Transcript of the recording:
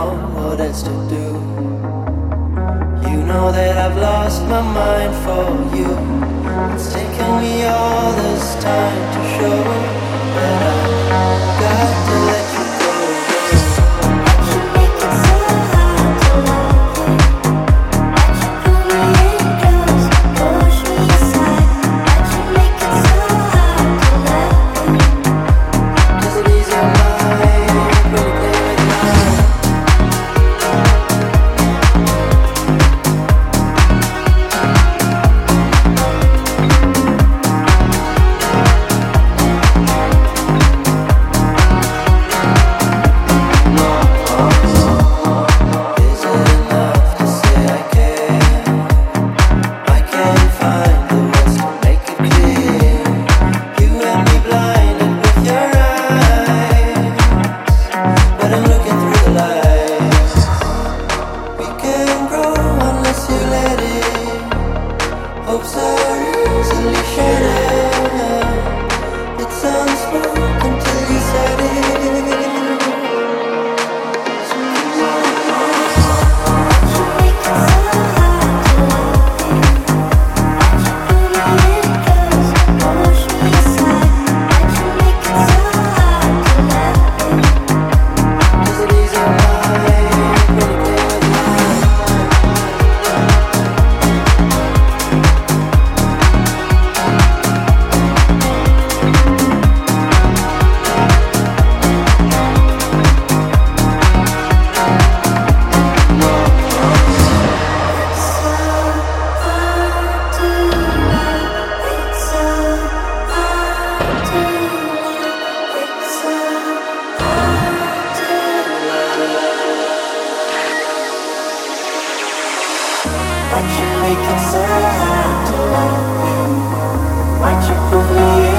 know what else to do. You know that I've lost my mind for you. It's Why can't make it so hard to love you? Why'd believe?